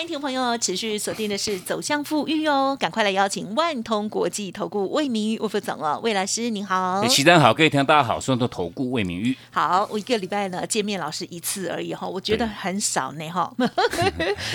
欢迎听众朋友持续锁定的是走向富裕哦，赶快来邀请万通国际投顾魏明玉魏副总哦，魏老师您好，齐丹好，各位听众大家好，我是投顾魏明玉。好，我一个礼拜呢见面老师一次而已哈，我觉得很少呢哈，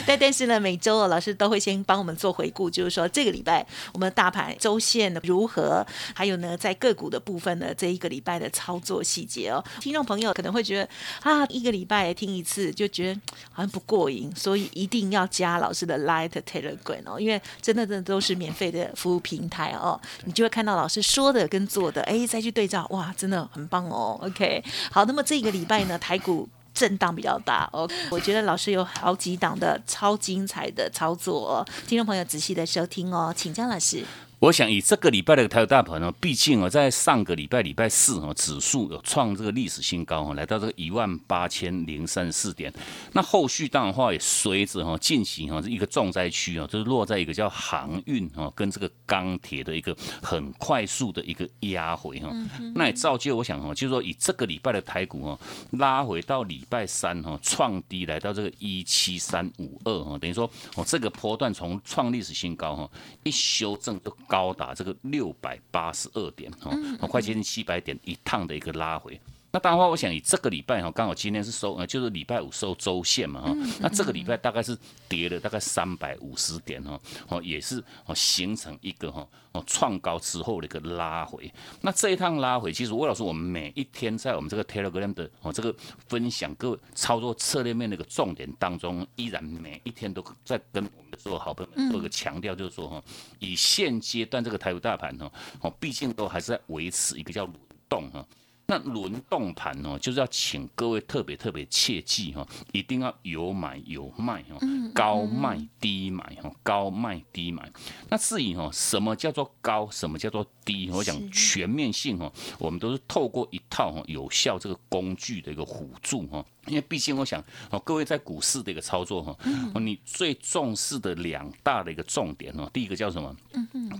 但 但是呢每周哦老师都会先帮我们做回顾，就是说这个礼拜我们的大盘周线如何，还有呢在个股的部分呢这一个礼拜的操作细节哦，听众朋友可能会觉得啊一个礼拜听一次就觉得好像不过瘾，所以一定要。加老师的 Light Telegram 哦，因为真的真的都是免费的服务平台哦，你就会看到老师说的跟做的，哎，再去对照，哇，真的很棒哦。OK，好，那么这个礼拜呢，台股震荡比较大哦，我觉得老师有好几档的超精彩的操作哦，听众朋友仔细的收听哦，请江老师。我想以这个礼拜的台股大盘呢，毕竟啊，在上个礼拜礼拜四哈，指数有创这个历史新高哈，来到这个一万八千零三十四点。那后续当然话也随着哈进行哈，一个重灾区啊，就是落在一个叫航运哈，跟这个钢铁的一个很快速的一个压回哈。那也造就我想哈，就是说以这个礼拜的台股哈，拉回到礼拜三哈，创低来到这个一七三五二哈，等于说哦，这个波段从创历史新高哈，一修正就。高达这个六百八十二点哦，快接近七百点一趟的一个拉回。那当然话，我想以这个礼拜哈，刚好今天是收呃，就是礼拜五收周线嘛哈。那这个礼拜大概是跌了大概三百五十点哈，哦也是哦形成一个哈哦创高之后的一个拉回。那这一趟拉回，其实魏老师我们每一天在我们这个 Telegram 的哦这个分享各位操作策略面的一个重点当中，依然每一天都在跟我们的所有好朋友做一个强调，就是说哈，以现阶段这个台股大盘哈哦，毕竟都还是在维持一个叫轮动哈。那轮动盘哦，就是要请各位特别特别切记哈，一定要有买有卖哈，高卖低买哈，高卖低买。那至于哈，什么叫做高，什么叫做低？我讲全面性哈，我们都是透过一套哈有效这个工具的一个辅助哈。因为毕竟我想哦，各位在股市的一个操作哈，哦，你最重视的两大的一个重点哦，第一个叫什么？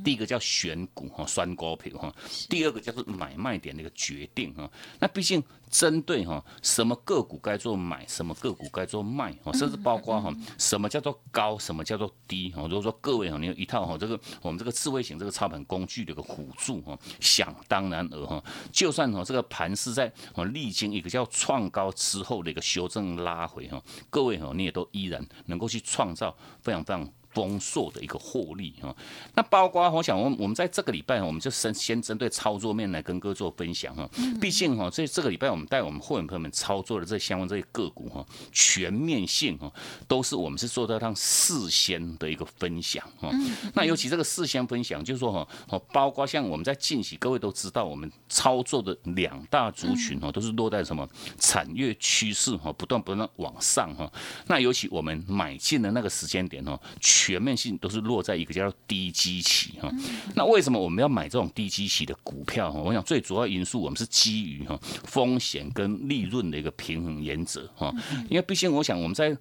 第一个叫选股哈，选股票哈。第二个叫做买卖点的一个决定啊。那毕竟。针对哈什么个股该做买，什么个股该做卖，哦，甚至包括哈什么叫做高，什么叫做低，哈，如果说各位哈你有一套哈这个我们这个智慧型这个操盘工具的一个辅助哈，想当然而哈，就算哈这个盘是在历经一个叫创高之后的一个修正拉回哈，各位哈你也都依然能够去创造非常非常。丰硕的一个获利哈，那包括我想，我我们在这个礼拜，我们就先先针对操作面来跟各位做分享哈。毕竟哈，这这个礼拜我们带我们会员朋友们操作的这相关这些个股哈，全面性哈，都是我们是做到让事先的一个分享哈。那尤其这个事先分享，就是说哈，哦，包括像我们在近期，各位都知道，我们操作的两大族群哈，都是落在什么产业趋势哈，不断不断往上哈。那尤其我们买进的那个时间点哈，全面性都是落在一个叫低基期哈，那为什么我们要买这种低基期的股票哈？我想最主要因素，我们是基于哈风险跟利润的一个平衡原则哈。因为毕竟我想我们在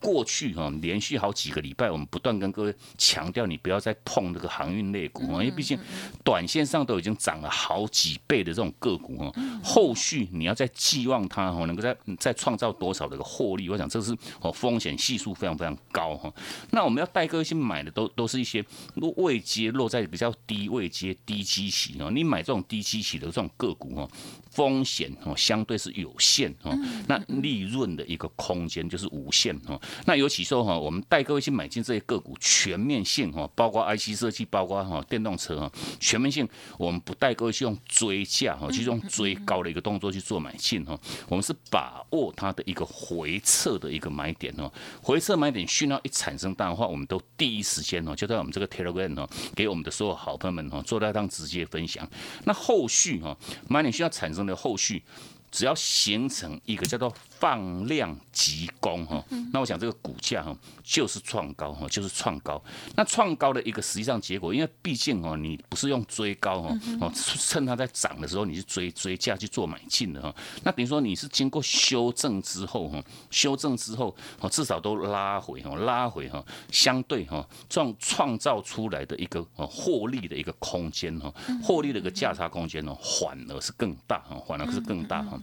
过去哈连续好几个礼拜，我们不断跟各位强调，你不要再碰这个航运类股啊，因为毕竟短线上都已经涨了好几倍的这种个股哈，后续你要再寄望它哈能够再再创造多少的一个获利，我想这是哦风险系数非常非常高哈。那我们要带各位去买的都都是一些落位阶落在比较低位阶低基期哦，你买这种低基期的这种个股哦，风险哦相对是有限哦，那利润的一个空间就是无限哦。那尤其说哈，我们带各位去买进这些个股，全面性哈，包括 IC 设计，包括哈电动车哈，全面性，我们不带各位去用追价哈，去用追高的一个动作去做买进哈，我们是把握它的一个回撤的一个买点哦，回撤买点讯号一产生的话，我们都第一时间哦，就在我们这个 Telegram 哦，给我们的所有好朋友们哦，做到这样直接分享。那后续哈，买点需要产生的后续，只要形成一个叫做放量急攻哈，那我想这个股价哈就是创高哈，就是创高。那创高的一个实际上结果，因为毕竟哦，你不是用追高哈哦，趁它在涨的时候你是追追价去做买进的哈。那等于说你是经过修正之后哈，修正之后哦，至少都拉回哈，拉回哈，相对哈创创造出来的一个哦获利的一个空间哈，获利的一个价差空间哦，反而是更大哈，反而是更大哈。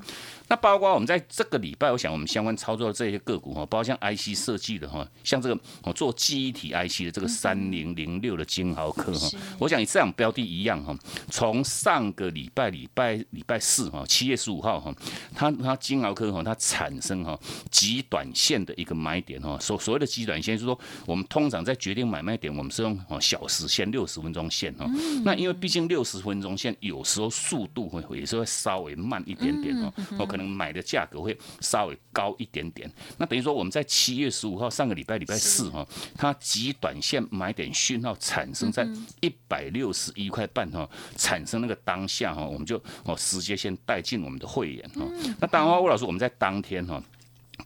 那包括我们在这个礼拜，我想我们相关操作的这些个股哈，包括像 IC 设计的哈，像这个我做记忆体 IC 的这个三零零六的金豪科哈，我想以这样标的一样哈，从上个礼拜礼拜礼拜四哈，七月十五号哈，它它金豪科哈，它产生哈极短线的一个买点哈，所所谓的极短线是说，我们通常在决定买卖点，我们是用哦小时线、六十分钟线哈，那因为毕竟六十分钟线有时候速度会也是会稍微慢一点点哦。可能买的价格会稍微高一点点，那等于说我们在七月十五号上个礼拜礼拜四哈，它极短线买点讯号产生在一百六十一块半哈，产生那个当下哈，我们就哦直接先带进我们的会员哈。那当然话，吴老师我们在当天哈。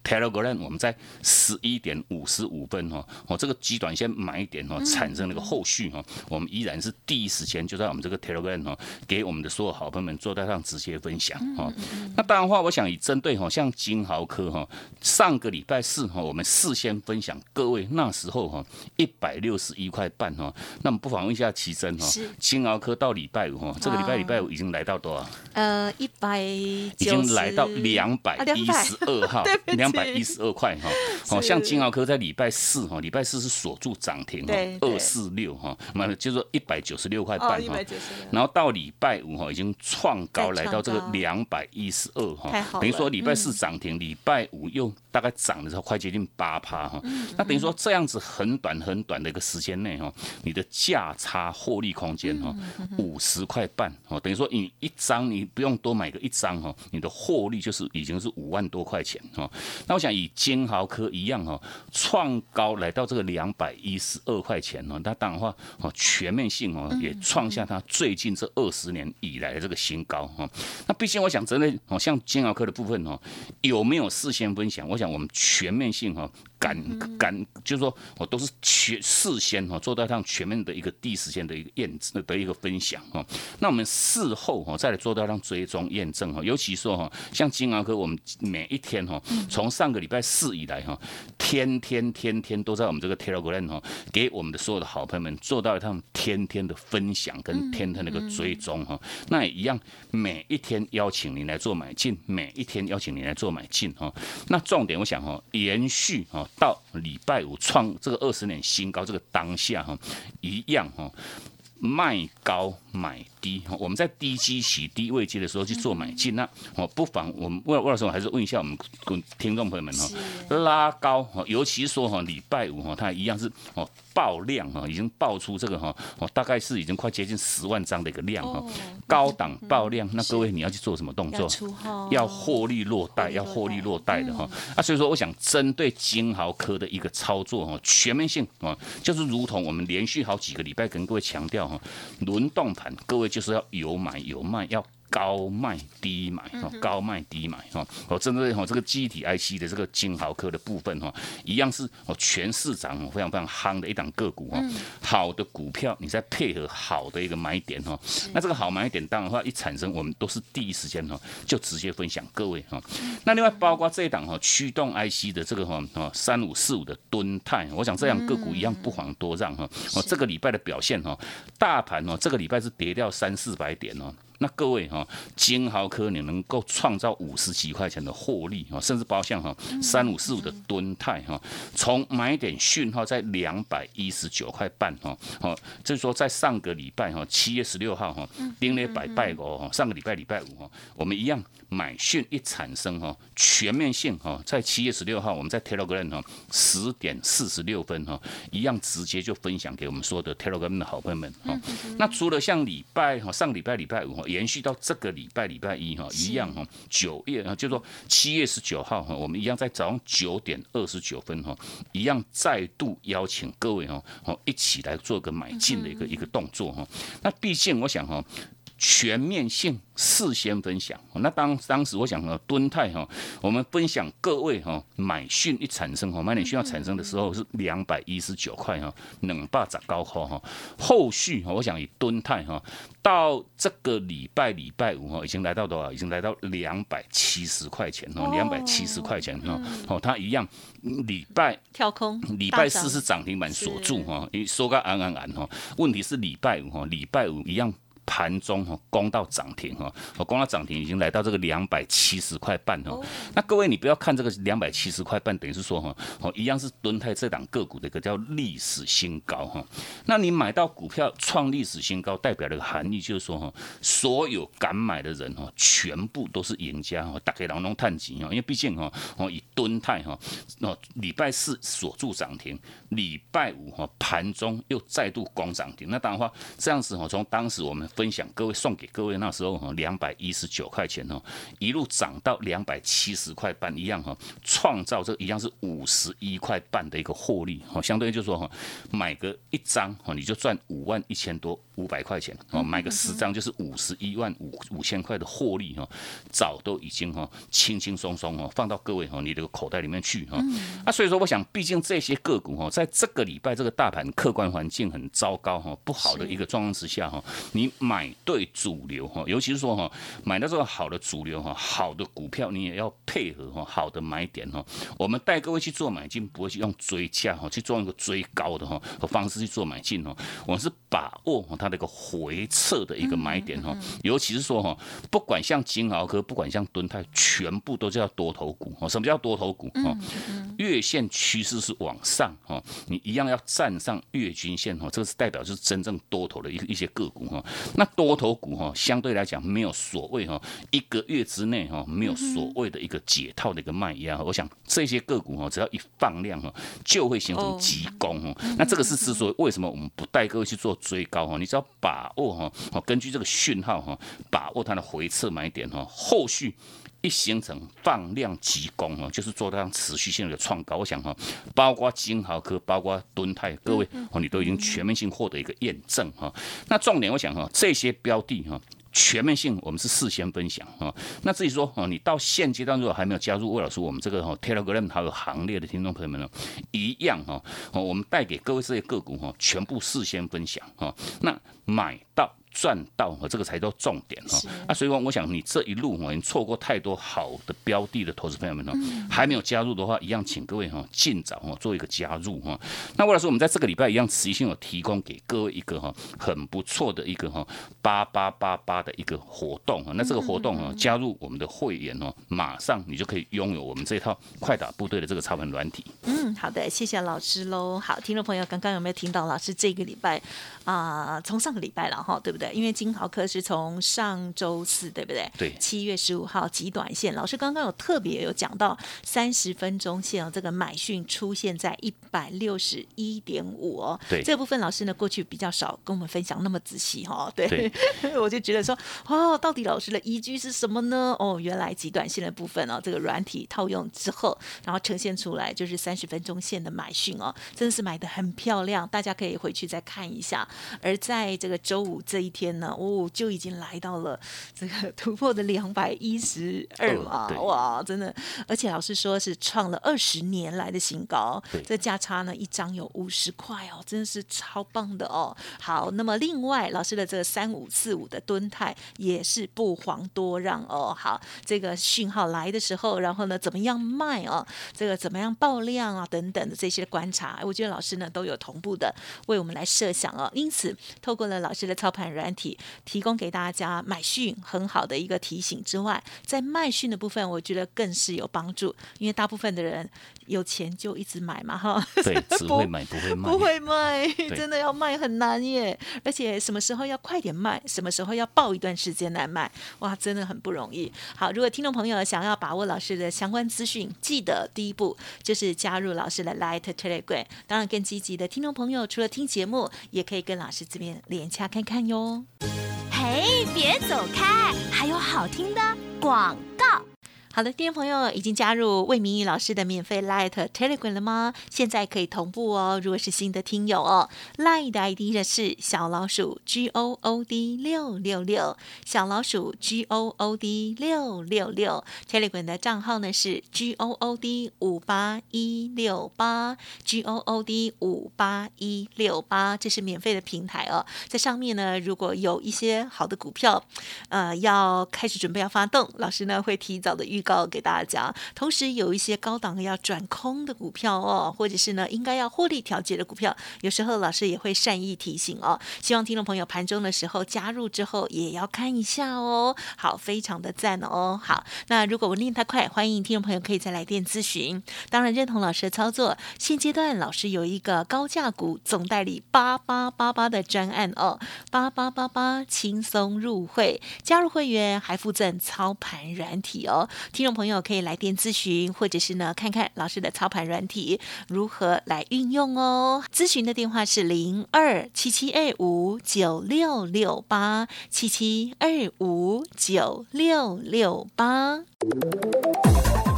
Telegram，我们在十一点五十五分哈，哦，这个极短线买点哈，产生那个后续哈，我们依然是第一时间就在我们这个 Telegram 哈，给我们的所有好朋友们坐在上直接分享哈。那当然话，我想以针对哈，像金豪科哈，上个礼拜四哈，我们事先分享各位那时候哈，一百六十一块半哈，那么不妨问一下奇珍哈，金豪科到礼拜五哈，这个礼拜礼拜五已经来到多少？呃，一百已经来到两百一十二号。两百一十二块哈，好 像金豪科在礼拜四哈，礼拜四是锁住涨停哈，二四六哈，那就是说一百九十六块半哈，然后到礼拜五哈，已经创高来到这个两百一十二哈，等于说礼拜四涨停，礼拜五又大概涨的时候快接近八趴哈，那等于说这样子很短很短的一个时间内哈，你的价差获利空间哈，五十块半哦，等于说你一张你不用多买个一张哈，你的获利就是已经是五万多块钱哈。那我想以金豪科一样哈，创高来到这个两百一十二块钱哦，那当然话哦，全面性哦也创下它最近这二十年以来的这个新高哈。那毕竟我想真的哦像金豪科的部分哦，有没有事先分享？我想我们全面性哈。敢敢就是说，我都是全事先哈做到上全面的一个第一时间的一个验证的一个分享哈。那我们事后哈再来做到让追踪验证哈。尤其说哈，像金鳌科，我们每一天哈，从上个礼拜四以来哈，天天天天都在我们这个 Telegram 哈，给我们的所有的好朋友们做到一趟天天的分享跟天天的一个追踪哈。那也一样，每一天邀请你来做买进，每一天邀请你来做买进哈。那重点我想哈，延续哈。到礼拜五创这个二十年新高，这个当下哈，一样哈，卖高买低，我们在低基期、低位阶的时候去做买进，那我不妨我们魏魏老师，还是问一下我们听众朋友们哈，拉高哈，尤其是说哈，礼拜五哈，它一样是哦。爆量哈，已经爆出这个哈，哦，大概是已经快接近十万张的一个量哈，高档爆量，那各位你要去做什么动作？要获利落袋，要获利落袋的哈。啊，所以说我想针对金豪科的一个操作哈，全面性啊，就是如同我们连续好几个礼拜跟各位强调哈，轮动各位就是要有买有卖要。高卖低买，哈，高卖低买，哈，哦，针对哈这个机体 IC 的这个金豪科的部分，哈，一样是哦全市场非常非常夯的一档个股，哈，好的股票，你再配合好的一个买点，哈，那这个好买点当然话一产生，我们都是第一时间哈就直接分享各位哈。那另外包括这一档哈驱动 IC 的这个哈哦三五四五的吨泰，我想这样个股一样不遑多让哈。哦，这个礼拜的表现哈，大盘哦这个礼拜是跌掉三四百点哦。那各位哈，金豪科你能够创造五十几块钱的获利哈，甚至包括哈三五四五的吨泰哈，从买点讯号在两百一十九块半哈，哦，就是说在上个礼拜哈七月十六号哈，丁咧百拜哦，上个礼拜礼拜五哈，我们一样买讯一产生哈，全面性哈，在七月十六号我们在 Telegram 哈十点四十六分哈，一样直接就分享给我们所有的 Telegram 的好朋友们哈。那除了像礼拜哈上礼拜礼拜五哈。延续到这个礼拜礼拜一哈，一样哈，九月啊，就说七月十九号哈，我们一样在早上九点二十九分哈，一样再度邀请各位哈，哦一起来做个买进的一个一个动作哈。那毕竟我想哈。全面性事先分享。那当当时我想呢，敦泰哈，我们分享各位哈买讯一产生哈，买点讯要产生的时候是两百一十九块哈，冷霸涨高号哈。后续我想以敦泰哈，到这个礼拜礼拜五哈，已经来到多少？已经来到两百七十块钱哦，两百七十块钱哈。哦，它一样礼拜跳空，礼拜四是涨停板锁住哈，你说个安安安哈。问题是礼拜五哈，礼拜五一样。盘中哈攻到涨停哈，我攻到涨停已经来到这个两百七十块半哈。那各位你不要看这个两百七十块半，等于是说哈，哦一样是敦泰这档个股的一个叫历史新高哈。那你买到股票创历史新高，代表的含义就是说哈，所有敢买的人哈，全部都是赢家哈。大家朗中探底哈，因为毕竟哈，哦以敦泰哈，那礼拜四锁住涨停，礼拜五哈盘中又再度攻涨停。那当然话这样子哈，从当时我们。分享各位送给各位那时候哈两百一十九块钱哦，一路涨到两百七十块半一样哈，创造这一样是五十一块半的一个获利哈，相对于就说哈买个一张哈你就赚五万一千多五百块钱哦，买个十张就是五十一万五五千块的获利哈，早都已经哈轻轻松松哦放到各位哈你这个口袋里面去哈，啊所以说我想毕竟这些个股哈在这个礼拜这个大盘客观环境很糟糕哈不好的一个状况之下哈你。买对主流哈，尤其是说哈，买到这个好的主流哈，好的股票你也要配合哈，好的买点哈。我们带各位去做买进，不会去用追价哈，去做一个追高的哈和方式去做买进哦。我们是把握它的一个回撤的一个买点哈，尤其是说哈，不管像金豪科，不管像敦泰，全部都叫多头股哦。什么叫多头股哈？月线趋势是往上哈，你一样要站上月均线哈，这个是代表就是真正多头的一一些个股哈。那多头股哈，相对来讲没有所谓哈，一个月之内哈，没有所谓的一个解套的一个卖压。我想这些个股哈，只要一放量哈，就会形成急攻哈。那这个是之所以为什么我们不带各位去做追高哈，你只要把握哈，根据这个讯号哈，把握它的回撤买点哈，后续。一形成放量急攻啊，就是做到持续性的创高。我想哈，包括金豪科，包括敦泰，各位哦，你都已经全面性获得一个验证哈。那重点我想哈，这些标的哈。全面性，我们是事先分享啊。那至于说哦，你到现阶段如果还没有加入魏老师我们这个哈 Telegram 还有行列的听众朋友们呢，一样哈，我们带给各位这些个股哈，全部事先分享哈。那买到。赚到哈，这个才叫重点哈。那所以说，我想你这一路哈，你错过太多好的标的的投资朋友们哈，还没有加入的话，一样请各位哈尽早哈做一个加入哈。那魏老师，我们在这个礼拜一样持续性有提供给各位一个哈很不错的一个哈八八八八的一个活动哈。那这个活动哈，加入我们的会员哦，马上你就可以拥有我们这套快打部队的这个操盘软体。嗯，好的，谢谢老师喽。好，听众朋友，刚刚有没有听到老师这个礼拜啊？从上个礼拜了哈，对不？对，因为金豪科是从上周四，对不对？对，七月十五号极短线，老师刚刚有特别有讲到三十分钟线哦，这个买讯出现在一百六十一点五哦。对，这部分老师呢过去比较少跟我们分享那么仔细哈。对，我就觉得说，哦，到底老师的依据是什么呢？哦，原来极短线的部分哦，这个软体套用之后，然后呈现出来就是三十分钟线的买讯哦，真的是买的很漂亮，大家可以回去再看一下。而在这个周五这一。天呢，哦，就已经来到了这个 突破的两百一十二嘛，哇，真的，而且老师说是创了二十年来的新高，这价差呢一张有五十块哦，真的是超棒的哦。好，那么另外老师的这个三五四五的蹲态也是不遑多让哦。好，这个讯号来的时候，然后呢怎么样卖哦？这个怎么样爆量啊？等等的这些观察，我觉得老师呢都有同步的为我们来设想哦。因此，透过了老师的操盘。软体提供给大家买讯很好的一个提醒之外，在卖讯的部分，我觉得更是有帮助，因为大部分的人有钱就一直买嘛，哈，对，只会买不会卖，不会卖，真的要卖很难耶，而且什么时候要快点卖，什么时候要报一段时间来卖，哇，真的很不容易。好，如果听众朋友想要把握老师的相关资讯，记得第一步就是加入老师的 Light Telegram，当然更积极的听众朋友，除了听节目，也可以跟老师这边连洽看看哟。嘿，别走开！还有好听的广告。好的，听众朋友已经加入魏明宇老师的免费 Light Telegram 了吗？现在可以同步哦。如果是新的听友哦，Light 的 ID 的是小老鼠 G O O D 六六六，小老鼠 G O O D 六六六，Telegram 的账号呢是 G O O D 五八一六八，G O O D 五八一六八，这是免费的平台哦。在上面呢，如果有一些好的股票，呃，要开始准备要发动，老师呢会提早的预。预告给大家，同时有一些高档要转空的股票哦，或者是呢应该要获利调节的股票，有时候老师也会善意提醒哦。希望听众朋友盘中的时候加入之后也要看一下哦。好，非常的赞哦。好，那如果我念太快，欢迎听众朋友可以再来电咨询。当然认同老师的操作，现阶段老师有一个高价股总代理八八八八的专案哦，八八八八轻松入会，加入会员还附赠操盘软体哦。听众朋友可以来电咨询，或者是呢看看老师的操盘软体如何来运用哦。咨询的电话是零二七七二五九六六八七七二五九六六八。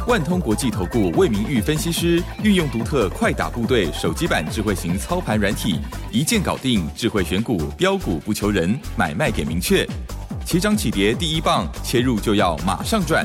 万通国际投顾魏明玉分析师运用独特快打部队手机版智慧型操盘软体，一键搞定智慧选股标股不求人，买卖给明确，起涨起跌第一棒，切入就要马上赚。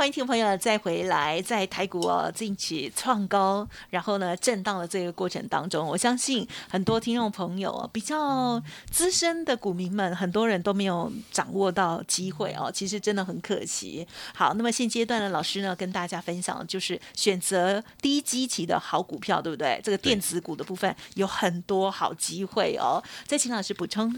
欢迎听众朋友再回来，在台股哦近期创高，然后呢震荡的这个过程当中，我相信很多听众朋友比较资深的股民们，很多人都没有掌握到机会哦，其实真的很可惜。好，那么现阶段的老师呢跟大家分享，就是选择低基期的好股票，对不对？这个电子股的部分有很多好机会哦。再请老师补充。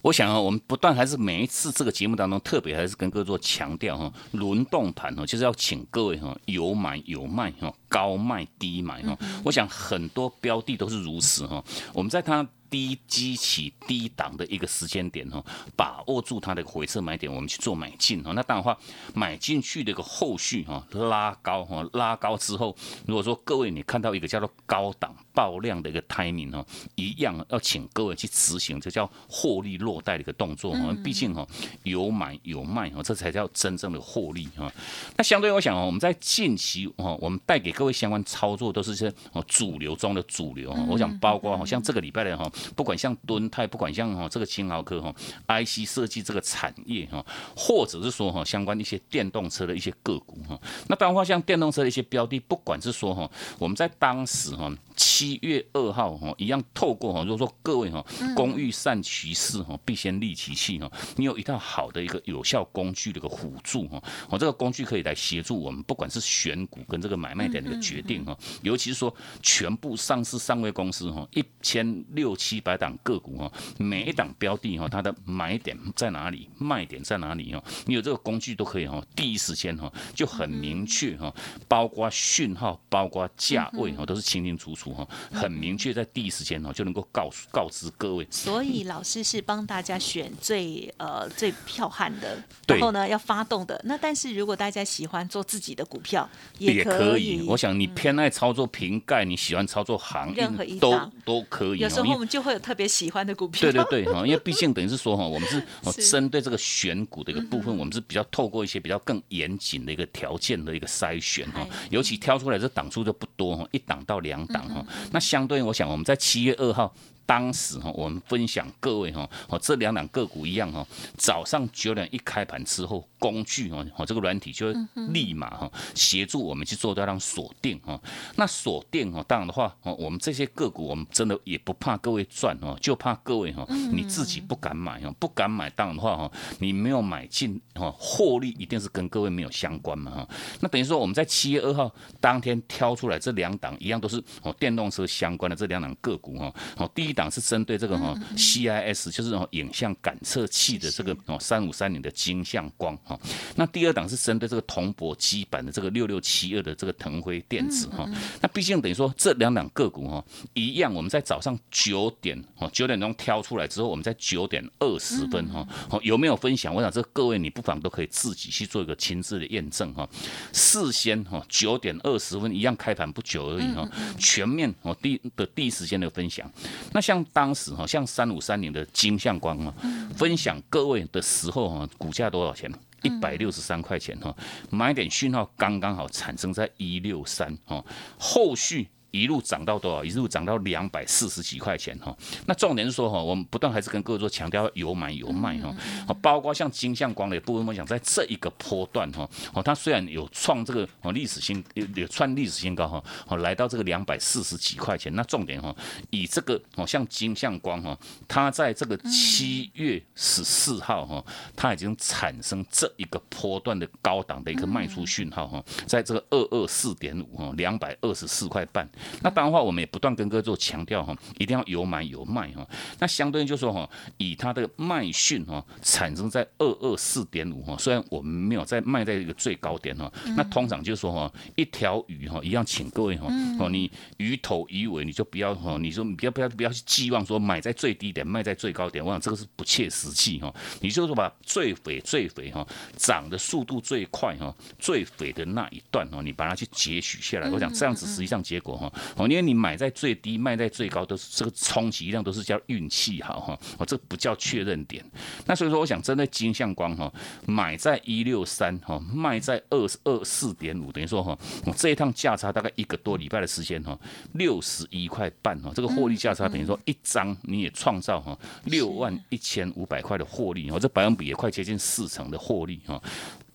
我想啊，我们不断还是每一次这个节目当中，特别还是跟各位做强调哈，轮动盘哦。就是要请各位哈有买有卖哈高卖低买哈，我想很多标的都是如此哈。我们在它。低基起低档的一个时间点哈，把握住它的回撤买点，我们去做买进哈。那当然话，买进去的一个后续哈拉高哈拉高之后，如果说各位你看到一个叫做高档爆量的一个 timing 哈，一样要请各位去执行，这叫获利落袋的一个动作哈。毕竟哈有买有卖哈，这才叫真正的获利哈。那相对我想哦，我们在近期哈，我们带给各位相关操作都是些哦主流中的主流哈。我想包括好像这个礼拜的哈。不管像敦泰，不管像哈这个青豪科哈，IC 设计这个产业哈，或者是说哈相关一些电动车的一些个股哈，那当然话像电动车的一些标的，不管是说哈我们在当时哈。七月二号哈，一样透过哈，如果说各位哈，工欲善其事哈，必先利其器哈。你有一套好的一个有效工具的一个辅助哈，我这个工具可以来协助我们，不管是选股跟这个买卖点的一个决定哈。尤其是说全部上市上位公司哈，一千六七百档个股哈，每一档标的哈，它的买点在哪里，卖点在哪里哈？你有这个工具都可以哈，第一时间哈就很明确哈，包括讯号，包括价位哈，都是清清楚楚。很明确，在第一时间哦就能够告诉告知各位。所以老师是帮大家选最呃最票悍的，然后呢要发动的。那但是如果大家喜欢做自己的股票，也可以。我想你偏爱操作瓶盖，你喜欢操作行任何一都都可以。有时候我们就会有特别喜欢的股票。对对对哈，因为毕竟等于是说哈，我们是 针对这个选股的一个部分，我们是比较透过一些比较更严谨的一个条件的一个筛选哈，尤其挑出来这档数就不多哈，一档到两档哈。那相对，我想我们在七月二号。当时哈，我们分享各位哈，哦这两档个股一样哈，早上九点一开盘之后，工具哦，哦这个软体就会立马哈协助我们去做到让锁定哈。那锁定哦，当然的话哦，我们这些个股我们真的也不怕各位赚哦，就怕各位哈你自己不敢买哦，不敢买当然的话哈，你没有买进哦，获利一定是跟各位没有相关嘛哈。那等于说我们在七月二号当天挑出来这两档一样都是哦电动车相关的这两档个股哈，哦第一。档是针对这个哈 CIS，就是哦影像感测器的这个哦三五三零的金像光哈。那第二档是针对这个铜箔基板的这个六六七二的这个腾辉电子哈。那毕竟等于说这两档个股哈一样，我们在早上九点哦九点钟挑出来之后，我们在九点二十分哈哦有没有分享？我想这各位你不妨都可以自己去做一个亲自的验证哈。事先哈九点二十分一样开盘不久而已哈，全面哦第的第一时间的分享。那像当时哈像三五三零的金相光啊，分享各位的时候哈，股价多少钱？一百六十三块钱哈，买点讯号刚刚好产生在一六三哈，后续。一路涨到多少？一路涨到两百四十几块钱哈。那重点是说哈，我们不断还是跟各位说强调有买有卖哈。包括像金相光的部分，我讲在这一个波段哈，哦，它虽然有创这个哦历史新有有创历史新高哈，哦，来到这个两百四十几块钱。那重点哈，以这个哦像金相光哈，它在这个七月十四号哈，它已经产生这一个波段的高档的一个卖出讯号哈，在这个二二四点五哈，两百二十四块半。那当然话，我们也不断跟各位做强调哈，一定要有买有卖哈。那相对应就说哈，以它的卖讯哈，产生在二二四点五哈，虽然我们没有在卖在一个最高点哈，那通常就是说哈，一条鱼哈，一样，请各位哈，哦，你鱼头鱼尾你就不要哈，你说你不要不要不要去寄望说买在最低点卖在最高点，我想这个是不切实际哈。你就是把最肥最肥哈，涨的速度最快哈，最肥的那一段哈，你把它去截取下来，我想这样子实际上结果哈。哦，因为你买在最低，卖在最高，都是这个充其量都是叫运气好哈，哦，这不叫确认点。那所以说，我想针对金相光哈，买在一六三哈，卖在二二四点五，等于说哈，我这一趟价差大概一个多礼拜的时间哈，六十一块半哈，这个获利价差等于说一张你也创造哈六万一千五百块的获利哦，这百分比也快接近四成的获利哈。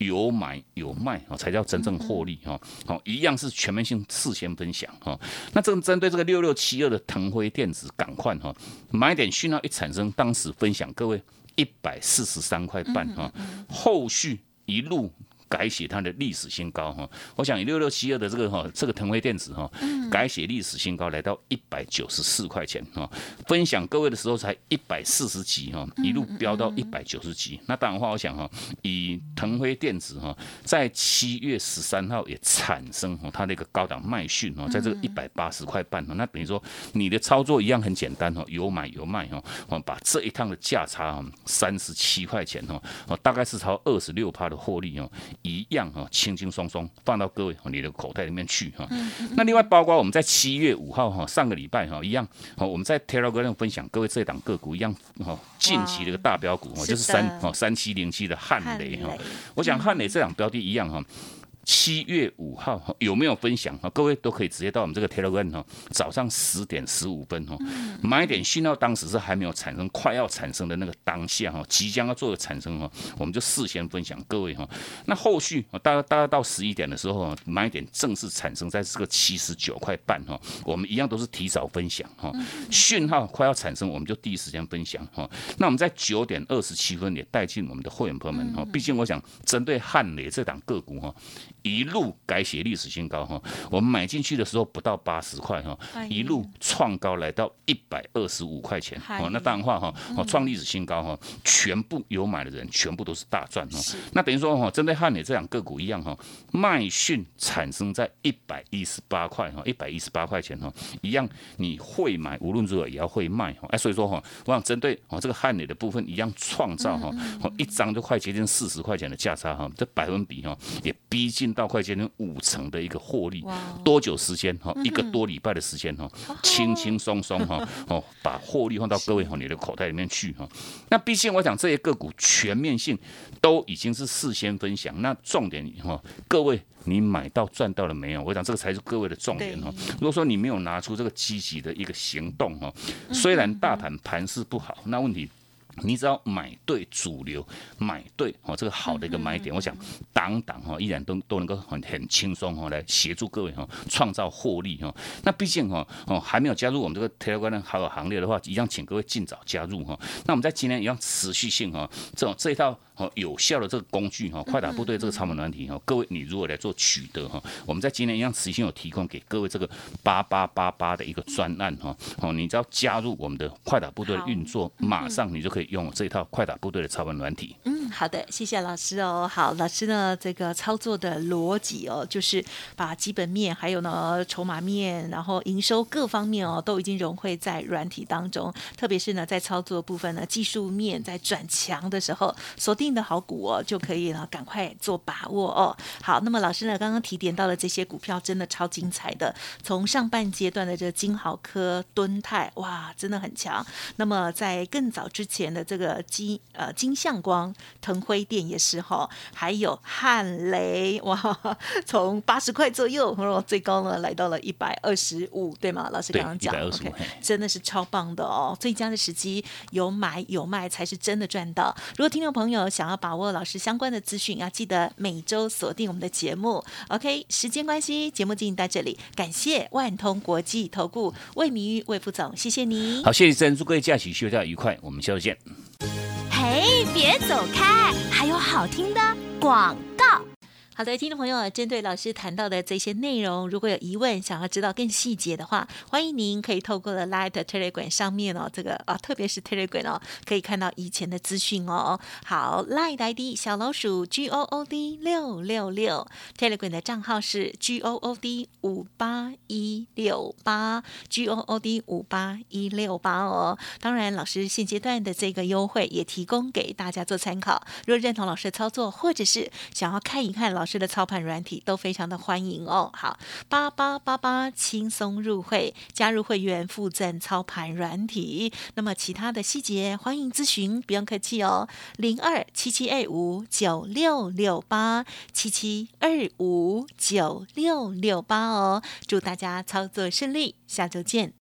有买有卖啊，才叫真正获利哈。好，一样是全面性事先分享哈。那这个针对这个六六七二的腾辉电子，赶快哈，买点讯号一产生，当时分享各位一百四十三块半哈，后续一路。改写它的历史新高哈，我想以六六七二的这个哈，这个腾辉电子哈，改写历史新高来到一百九十四块钱哈，分享各位的时候才一百四十几哈，一路飙到一百九十几。那当然话，我想哈，以腾辉电子哈，在七月十三号也产生哈它的一个高档卖讯哈，在这个一百八十块半哈，那等于说你的操作一样很简单哈，有买有卖哈，我把这一趟的价差哈三十七块钱哈，哦大概是超二十六趴的获利哦。一样哈，轻轻松松放到各位你的口袋里面去哈。那另外包括我们在七月五号哈，上个礼拜哈一样，好我们在 Telegram 分享各位这档个股一样哈，近期的一个大标股哈，就是三哦三七零七的汉雷哈。我想汉雷这档标的一样哈。七月五号有没有分享哈？各位都可以直接到我们这个 Telegram 哈，早上十点十五分哈，买点讯号，当时是还没有产生，快要产生的那个当下哈，即将要做的产生哈，我们就事先分享各位哈。那后续大概大概到十一点的时候，买点正式产生在这个七十九块半哈，我们一样都是提早分享哈，讯号快要产生，我们就第一时间分享哈。那我们在九点二十七分也带进我们的会员朋友们哈，毕竟我想针对汉雷这档个股哈。一路改写历史新高哈，我们买进去的时候不到八十块哈，一路创高来到一百二十五块钱哦，那当然话哈，哦创历史新高哈，全部有买的人全部都是大赚哦。那等于说哈，针对汉磊这两个股一样哈，卖讯产生在一百一十八块哈，一百一十八块钱哈，一样你会买，无论如何也要会卖哈。哎，所以说哈，我想针对哦这个汉磊的部分一样创造哈，哦一张就快接近四十块钱的价差哈，这百分比哈也逼近。到快接近五成的一个获利，多久时间哈？一个多礼拜的时间哈，轻轻松松哈 哦，把获利放到各位哈你的口袋里面去哈。那毕竟我讲这些个股全面性都已经是事先分享，那重点哈，各位你买到赚到了没有？我讲这个才是各位的重点哈。如果说你没有拿出这个积极的一个行动哈，虽然大盘盘势不好，那问题。你只要买对主流，买对哦，这个好的一个买点，我想档档哈依然都都能够很很轻松哈来协助各位哈创造获利哈。那毕竟哈哦还没有加入我们这个 Telegram 的好友行列的话，一样请各位尽早加入哈。那我们在今天一样持续性哈这种这一套。哦有效的这个工具哈，快打部队这个操盘软体哈，各位你如果来做取得哈，我们在今年一样持续有提供给各位这个八八八八的一个专案哈，哦，你只要加入我们的快打部队的运作，马上你就可以用这一套快打部队的操盘软体。嗯，好的，谢谢老师哦。好，老师呢这个操作的逻辑哦，就是把基本面还有呢筹码面，然后营收各方面哦，都已经融汇在软体当中。特别是呢在操作部分呢，技术面在转强的时候，锁定的好股哦，就可以了赶快做把握哦。好，那么老师呢刚刚提点到了这些股票，真的超精彩的。从上半阶段的这个金豪科、敦泰，哇，真的很强。那么在更早之前的这个金呃金相光、腾辉电也是哈，还有汉雷，哇，从八十块左右，然后最高呢来到了一百二十五，对吗？老师刚刚讲，OK，真的是超棒的哦。最佳的时机有买有卖才是真的赚到。如果听众朋友想要把握老师相关的资讯，要记得每周锁定我们的节目。OK，时间关系，节目进行到这里，感谢万通国际投顾魏明玉魏副总，谢谢你。好，谢谢珍，祝各位假期休假愉快，我们下周见。嘿，别走开，还有好听的广告。好的，听众朋友，针对老师谈到的这些内容，如果有疑问，想要知道更细节的话，欢迎您可以透过了 Light Telegram 上面哦，这个啊，特别是 Telegram 哦，可以看到以前的资讯哦。好，Light ID 小老鼠 G O O D 六六六，Telegram 的账号是 G O O D 五八一六八 G O O D 五八一六八哦。当然，老师现阶段的这个优惠也提供给大家做参考。如果认同老师的操作，或者是想要看一看老师的操盘软体，都非常的欢迎哦。好，八八八八轻松入会，加入会员附赠操盘软体。那么其他的细节，欢迎咨询，不用客气哦。零二七七二五九六六八七七二五九六六八哦。祝大家操作顺利，下周见。